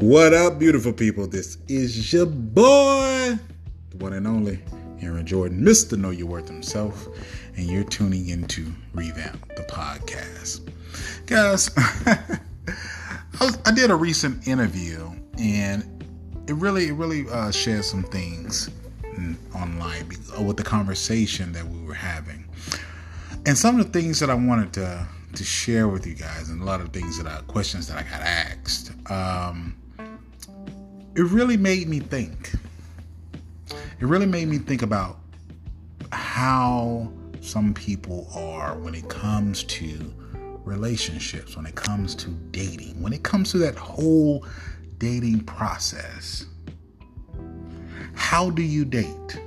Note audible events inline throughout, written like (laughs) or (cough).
What up, beautiful people? This is your boy, the one and only Aaron Jordan, Mr. Know Your Worth himself, and you're tuning into Revamp, the podcast. Guys, (laughs) I, did a recent interview, and it really, it really uh, shared some things online with the conversation that we were having, and some of the things that I wanted to to share with you guys, and a lot of things that I questions that I got asked. Um, it really made me think. It really made me think about how some people are when it comes to relationships, when it comes to dating, when it comes to that whole dating process. How do you date?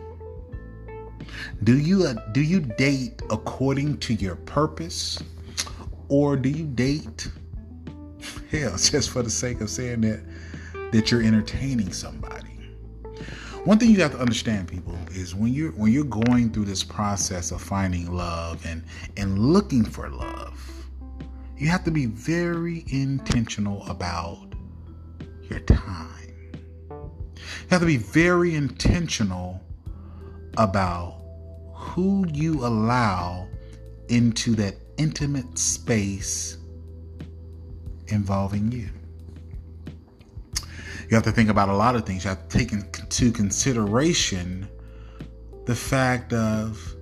Do you uh, do you date according to your purpose or do you date (laughs) hell (laughs) just for the sake of saying that that you're entertaining somebody. One thing you have to understand, people, is when you're when you're going through this process of finding love and and looking for love, you have to be very intentional about your time. You have to be very intentional about who you allow into that intimate space involving you you have to think about a lot of things. You have to take into consideration the fact of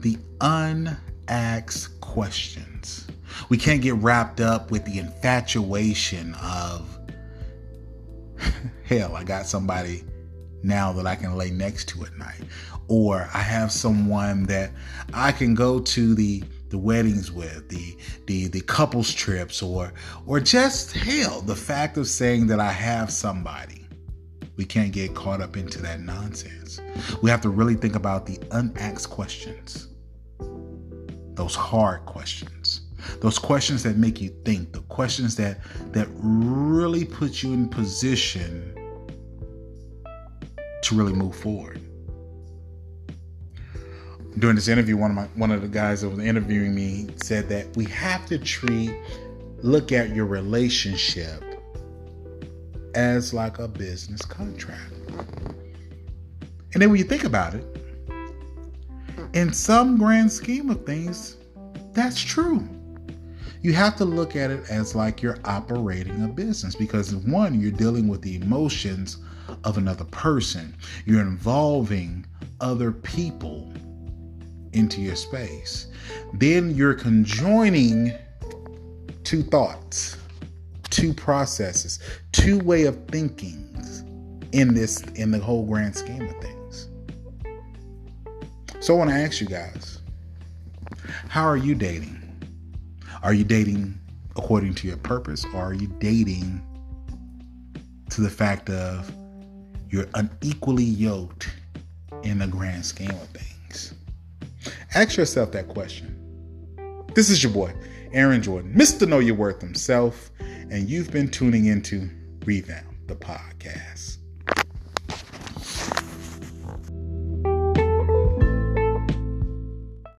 the unasked questions. We can't get wrapped up with the infatuation of, (laughs) hell, I got somebody now that I can lay next to at night. Or I have someone that I can go to the the weddings with, the the the couples trips, or or just hell, the fact of saying that I have somebody. We can't get caught up into that nonsense. We have to really think about the unasked questions. Those hard questions. Those questions that make you think, the questions that that really put you in position to really move forward during this interview, one of my one of the guys that was interviewing me said that we have to treat, look at your relationship as like a business contract. And then when you think about it, in some grand scheme of things, that's true. You have to look at it as like you're operating a business because one, you're dealing with the emotions of another person. You're involving other people into your space. Then you're conjoining two thoughts, two processes, two way of thinking in this in the whole grand scheme of things. So I want to ask you guys, how are you dating? Are you dating according to your purpose or are you dating to the fact of you're unequally yoked in the grand scheme of things? Ask yourself that question. This is your boy, Aaron Jordan, Mr. Know Your Worth himself, and you've been tuning into Revamp, the podcast.